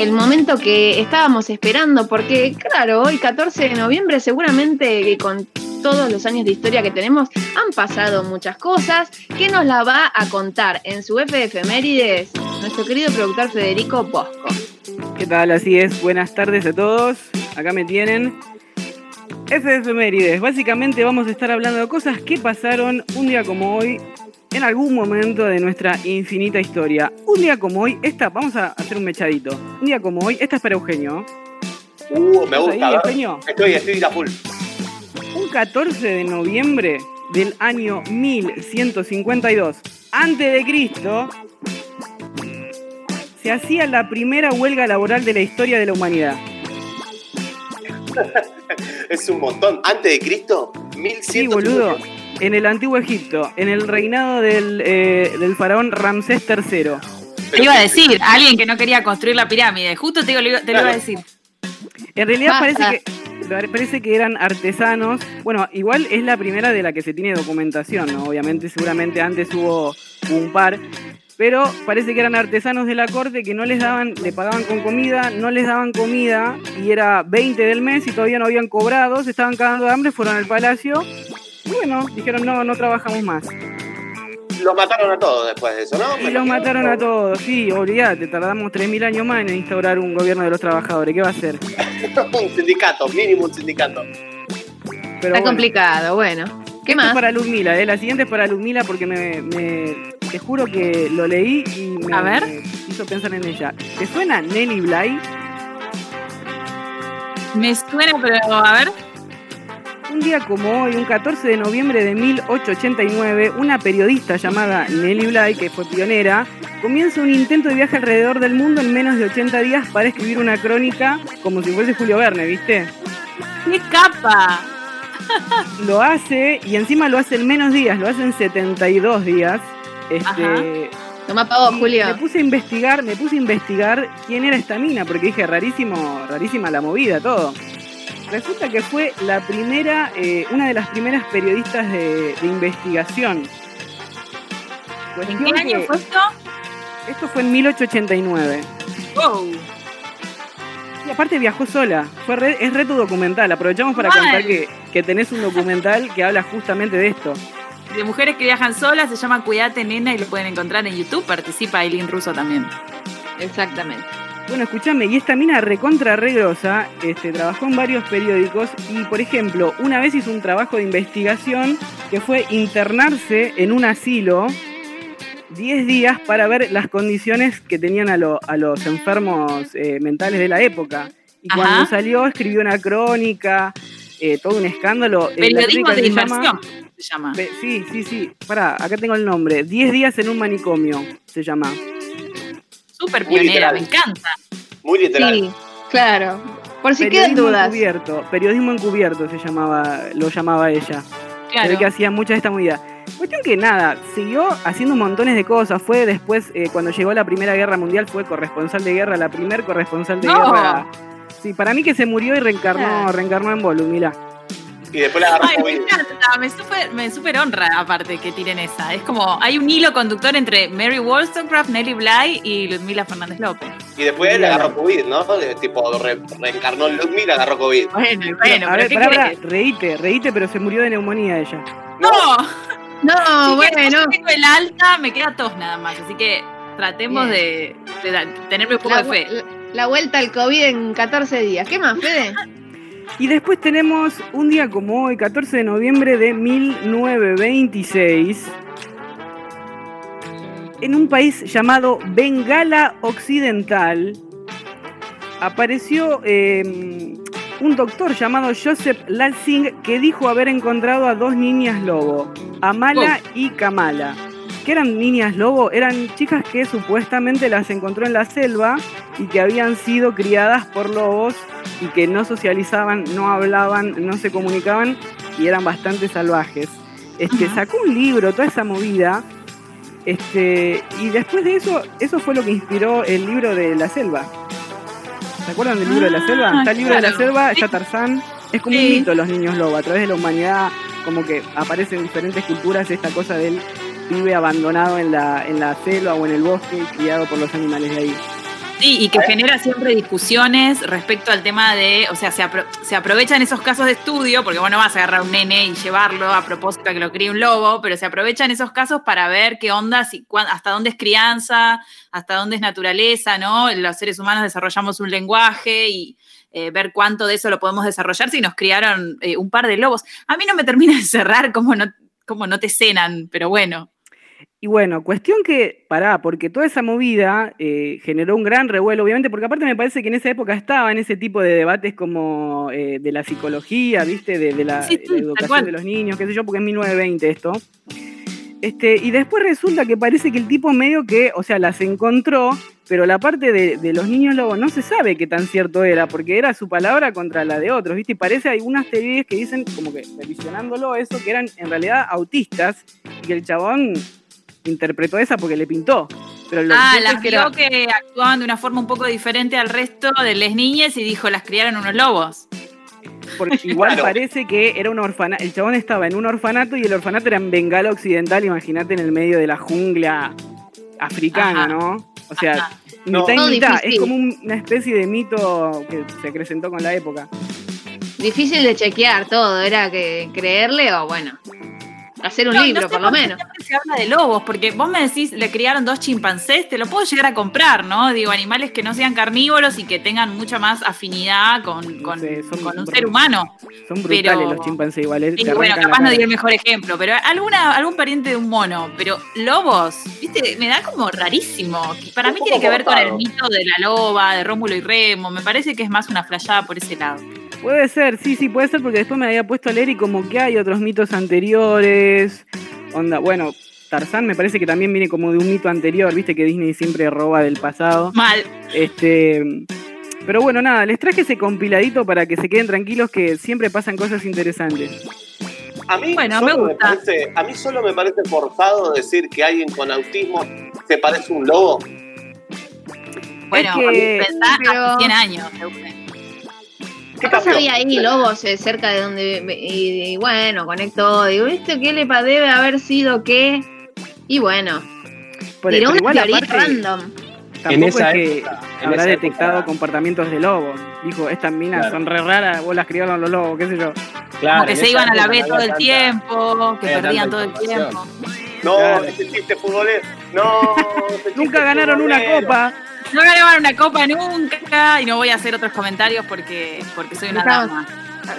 el momento que estábamos esperando, porque claro, hoy 14 de noviembre seguramente con todos los años de historia que tenemos han pasado muchas cosas. ¿Qué nos la va a contar en su FF Mérides nuestro querido productor Federico Bosco? ¿Qué tal? Así es, buenas tardes a todos. Acá me tienen. FF Mérides, básicamente vamos a estar hablando de cosas que pasaron un día como hoy en algún momento de nuestra infinita historia. Un día como hoy, esta, vamos a hacer un mechadito. Un día como hoy, esta es para Eugenio. Uh, me gusta. Eugenio? Estoy, estoy a full. Un 14 de noviembre del año 1152 antes de Cristo se hacía la primera huelga laboral de la historia de la humanidad. es un montón. ¿Antes de Cristo? 1152. Sí, boludo en el antiguo Egipto, en el reinado del, eh, del faraón Ramsés III. Te iba a decir, alguien que no quería construir la pirámide, justo te, lo, te lo iba a decir. En realidad parece que, parece que eran artesanos. Bueno, igual es la primera de la que se tiene documentación, ¿no? Obviamente, seguramente antes hubo un par. Pero parece que eran artesanos de la corte que no les daban, le pagaban con comida, no les daban comida y era 20 del mes y todavía no habían cobrado, se estaban cagando de hambre, fueron al palacio bueno, dijeron no, no trabajamos más. Los mataron a todos después de eso, ¿no? Y los mataron a todos, sí, olvídate, tardamos 3.000 años más en instaurar un gobierno de los trabajadores, ¿qué va a hacer? un sindicato, mínimo un sindicato. Está complicado, bueno. ¿Qué más? Es para Ludmila, ¿eh? la siguiente es para Ludmila porque me, te juro que lo leí y me, a ver. hizo pensar en ella. ¿Te suena Nelly Bly? Me suena, pero a ver. Un día como hoy, un 14 de noviembre de 1889, una periodista llamada Nelly Bly, que fue pionera, comienza un intento de viaje alrededor del mundo en menos de 80 días para escribir una crónica como si fuese Julio Verne, ¿viste? ¡Qué capa! Lo hace y encima lo hace en menos días, lo hace en 72 días. Este, Toma pago, Julio. Me puse a investigar, me puse a investigar quién era esta mina, porque dije rarísimo, rarísima la movida, todo. Resulta que fue la primera, eh, una de las primeras periodistas de, investigación. ¿En qué año fue esto? Esto fue en 1889. Wow. Y aparte viajó sola. Fue es reto documental. Aprovechamos para contar que, que tenés un documental que habla justamente de esto de mujeres que viajan solas, se llama Cuídate Nena y lo pueden encontrar en YouTube. Participa Eileen Russo también. Exactamente. Bueno, escúchame, y esta mina recontra regrosa, este, trabajó en varios periódicos y, por ejemplo, una vez hizo un trabajo de investigación que fue internarse en un asilo 10 días para ver las condiciones que tenían a, los enfermos eh, mentales de la época. Y cuando salió escribió una crónica, eh, todo un escándalo. Periodismo de inversión se llama. Sí, sí, sí. Pará, acá tengo el nombre. 10 días en un manicomio se llama. Súper pionera, me encanta. Muy literal. Sí, claro. Por si quedan dudas. Encubierto, periodismo encubierto se llamaba, lo llamaba ella. Claro. que hacía mucha de esta movida. Cuestión que nada, siguió haciendo montones de cosas. Fue después, eh, cuando llegó la Primera Guerra Mundial, fue corresponsal de guerra, la primer corresponsal de guerra. Sí, para mí que se murió y reencarnó, reencarnó en Bolu, mira y después la agarró Ay, me encanta, me super, me super honra aparte que tiren esa. Es como, hay un hilo conductor entre Mary Wollstonecraft, Nelly Bly y Ludmila Fernández López. Y después le agarró COVID, ¿no? tipo, reencarnó en Ludmila, agarró COVID. Bueno, bueno, a ver, para, reíte, reíte, pero se murió de neumonía ella. No, no, bueno. Tengo el alta, me queda tos nada más, así que tratemos de, de, tenerme un poco de fe. La, la vuelta al COVID en 14 días. ¿Qué más, Fede? Y después tenemos un día como hoy, 14 de noviembre de 1926, en un país llamado Bengala Occidental, apareció em, un doctor llamado Joseph Lalsing que dijo haber encontrado a dos niñas lobo, Amala y Kamala. ¿Qué eran niñas lobo? Eran chicas que supuestamente las encontró en la selva y que habían sido criadas por lobos y que no socializaban, no hablaban, no se comunicaban y eran bastante salvajes. Este, sacó un libro, toda esa movida, este, y después de eso, eso fue lo que inspiró el libro de la selva. ¿Se acuerdan del libro de la selva? Ah, está el libro de la selva, está Tarzán. Es como un mito los niños lobo, a través de la humanidad, como que aparece en diferentes culturas esta cosa del pibe abandonado en la, en la selva o en el bosque, criado por los animales de ahí. Sí, y que genera siempre discusiones respecto al tema de, o sea, se, se aprovechan esos casos de estudio, porque bueno, vas a agarrar un nene y llevarlo a propósito a que lo críe un lobo, pero se aprovechan esos casos para ver qué onda, si, hasta dónde es crianza, hasta dónde es naturaleza, ¿no? Los seres humanos desarrollamos un lenguaje y eh, ver cuánto de eso lo podemos desarrollar si nos criaron eh, un par de lobos. A mí no me termina de cerrar cómo no, cómo no te cenan, pero bueno. Y bueno, cuestión que, pará, porque toda esa movida eh, generó un gran revuelo, obviamente, porque aparte me parece que en esa época estaba en ese tipo de debates como eh, de la psicología, ¿viste? De, de la, Sí, sí, de la tal educación de los niños, qué sé yo, porque es 1920 esto. Este, y después resulta que parece que el tipo medio que, o sea, las encontró, pero la parte de, de los niños lobos no se sabe qué tan cierto era, porque era su palabra contra la de otros, ¿viste? Y parece hay unas teorías que dicen, como que revisionándolo eso, que eran en realidad autistas y que el chabón interpretó esa porque le pintó. Pero lo Ah, las que vio era- que actuaban de una forma un poco diferente al resto de las niñas y dijo, las criaron unos lobos. porque igual Claro. parece que era un orfanato, el chabón estaba en un orfanato y el orfanato era en Bengala Occidental, imagínate en el medio de la jungla africana, Ajá. ¿no? O sea, Ajá. No. mitad y mitad, es como un- una especie de mito que se acrecentó con la época. Difícil de chequear todo, era que creerle o bueno, hacer un No, libro no sé por lo menos. siempre se habla de lobos, porque vos me decís, le criaron dos chimpancés, te lo puedo llegar a comprar, ¿no? Digo, animales que no sean carnívoros y que tengan mucha más afinidad con, No con- sé, son con un ser humano. Son brutales Pero- los chimpancés igual. eh, bueno, capaz no di el mejor ejemplo, pero alguna, algún pariente de un mono, pero lobos, viste, me da como rarísimo. Para mí tiene que ver con el mito de la loba, de Rómulo y Remo, me parece que es más una flayada por ese lado. Puede ser, sí, sí, puede ser, porque después me había puesto a leer y como que hay otros mitos anteriores. Onda, bueno, Tarzán me parece que también viene como de un mito anterior, viste que Disney siempre roba del pasado. Mal. Este. Pero bueno, nada, les traje ese compiladito para que se queden tranquilos que siempre pasan cosas interesantes. A mí, Bueno, solo me me gusta. parece, a mí solo me parece forzado decir que alguien con autismo se parece a un lobo. Bueno, que- pensá pero- hace 100 años. ¿Qué cambió? había ahí lobos eh, cerca de donde. Y, y bueno, conectó. Digo, ¿viste qué le pa- debe haber sido qué? Y bueno, Por- tiró pero una teoría aparte, random. Tampoco En esa es que época- en habrá detectado época- comportamientos de lobos. Dijo, estas minas Claro. son re raras, vos las criaron los lobos, qué sé yo. Claro, Como que se iban a la no todo el tiempo, que perdían todo el tiempo. No, Claro. ese chiste futbolero. No, ese chiste Nunca ganaron una copa. No ganaban una copa nunca y no voy a hacer otros comentarios porque, porque soy una dama.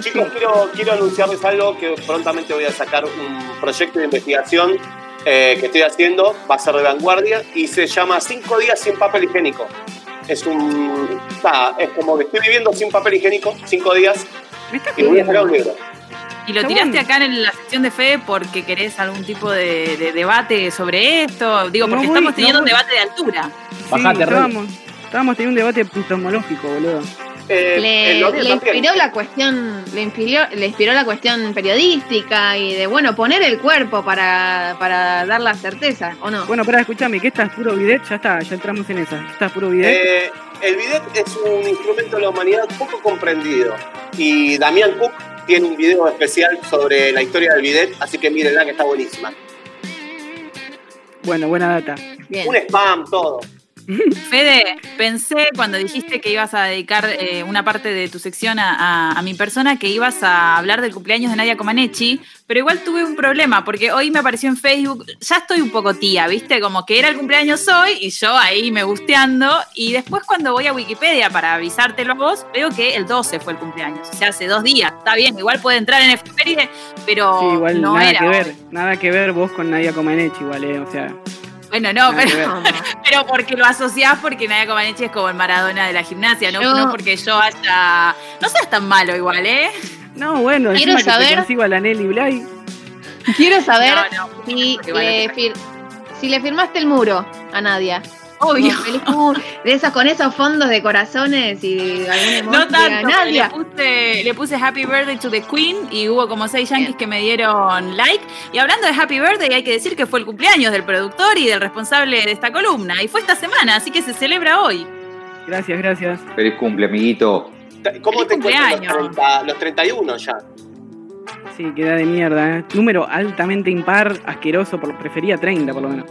Chicos, quiero, quiero anunciarles algo que prontamente voy a sacar un proyecto de investigación eh, que estoy haciendo, va a ser de vanguardia y se llama Cinco días sin papel higiénico. Es un. nada, es como que estoy viviendo sin papel higiénico, cinco días, y voy a sacar un libro. ¿Y lo Está tiraste bueno. acá en la sección de fe porque querés algún tipo de, de debate sobre esto? Digo, No porque voy- estamos no teniendo un debate de altura. Sí, Bajate, estábamos, estábamos teniendo un debate epistemológico, boludo. Eh, Le, inspiró la cuestión, le inspiró, le inspiró la cuestión periodística y de bueno poner el cuerpo para, para dar la certeza, ¿o no? Bueno, pará, escúchame, ¿qué estás puro bidet? Ya está, ya entramos en esa. ¿Qué estás puro bidet? Eh, el bidet es un instrumento de la humanidad poco comprendido. Y Damián Cook tiene un video especial sobre la historia del bidet, así que mírenla que está buenísima. Bueno, buena data. Bien. Un spam, todo. Fede, pensé cuando dijiste que ibas a dedicar eh, una parte de tu sección a, a- a mi persona, que ibas a hablar del cumpleaños de Nadia Comaneci, pero igual tuve un problema, porque hoy me apareció en Facebook, ya estoy un poco tía, ¿viste? Como que era el cumpleaños hoy y yo ahí me gusteando, y después cuando voy a Wikipedia para avisártelo a vos, veo que el 12 fue el cumpleaños, o sea, hace dos días, está bien, igual puede entrar en efeméride, pero Sí, igual no nada era que hoy. ver. Nada que ver vos con Nadia Comaneci, igual, eh. O sea, Bueno, no, que pero... Pero porque lo asociás porque Nadia Comaneci es como el Maradona de la gimnasia, no, No. no porque yo haya. No seas tan malo igual, ¿eh? No, bueno, Quiero que saber- te consigo a la Nelly Bly. Quiero saber No, no, si, le fir- si le firmaste el muro a Nadia. Obvio. De esas con esos fondos de corazones y algún emoji No tanto, le Nadia. puse, le puse Happy Birthday to the Queen y hubo como seis yankees que me dieron like. Y hablando de Happy Birthday, hay que decir que fue el cumpleaños del productor y del responsable de esta columna. Y fue esta semana, así que se celebra hoy. Gracias, gracias. Feliz cumple, amiguito. ¿Cómo Feliz te encuentras los, cumpleaños. 30 los 31 ya? Sí, queda de mierda, ¿eh? Número altamente impar, asqueroso, por, prefería 30 por lo menos.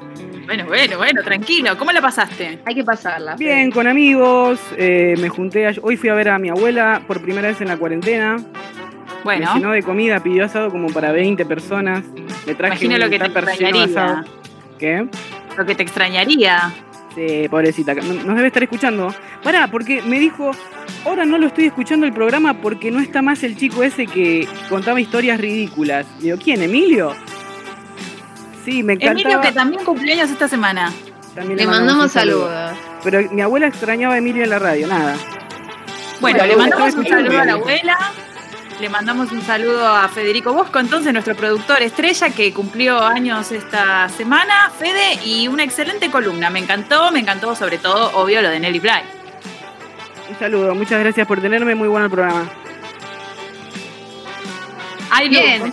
Bueno, bueno, bueno, tranquilo. ¿Cómo la pasaste? Hay que pasarla. Bien, con amigos, eh, me junté, a- hoy fui a ver a mi abuela por primera vez en la cuarentena. Bueno, Me llenó de comida, pidió asado como para 20 personas. Me traje imagino un lo que te extrañaría. asado. ¿Qué? Lo que te extrañaría. Sí, pobrecita, no- nos debe estar escuchando. Pará, porque me dijo, ahora no lo estoy escuchando el programa porque no está más el chico ese que contaba historias ridículas. Digo, ¿quién? ¿Emilio? Sí, me encantaba. Emilio, que también cumpleaños esta semana. También Le mandamos saludo. saludos. Pero mi abuela extrañaba a Emilio en la radio, nada. Bueno, Bueno, le mandamos un saludo a la abuela. Le mandamos un saludo a Federico Bosco, entonces nuestro productor estrella que cumplió años esta semana, Fede, y una excelente columna. Me encantó, me encantó sobre todo, obvio, lo de Nelly Bly. Saludo, muchas gracias por tenerme, muy bueno el programa. Ay, Bien.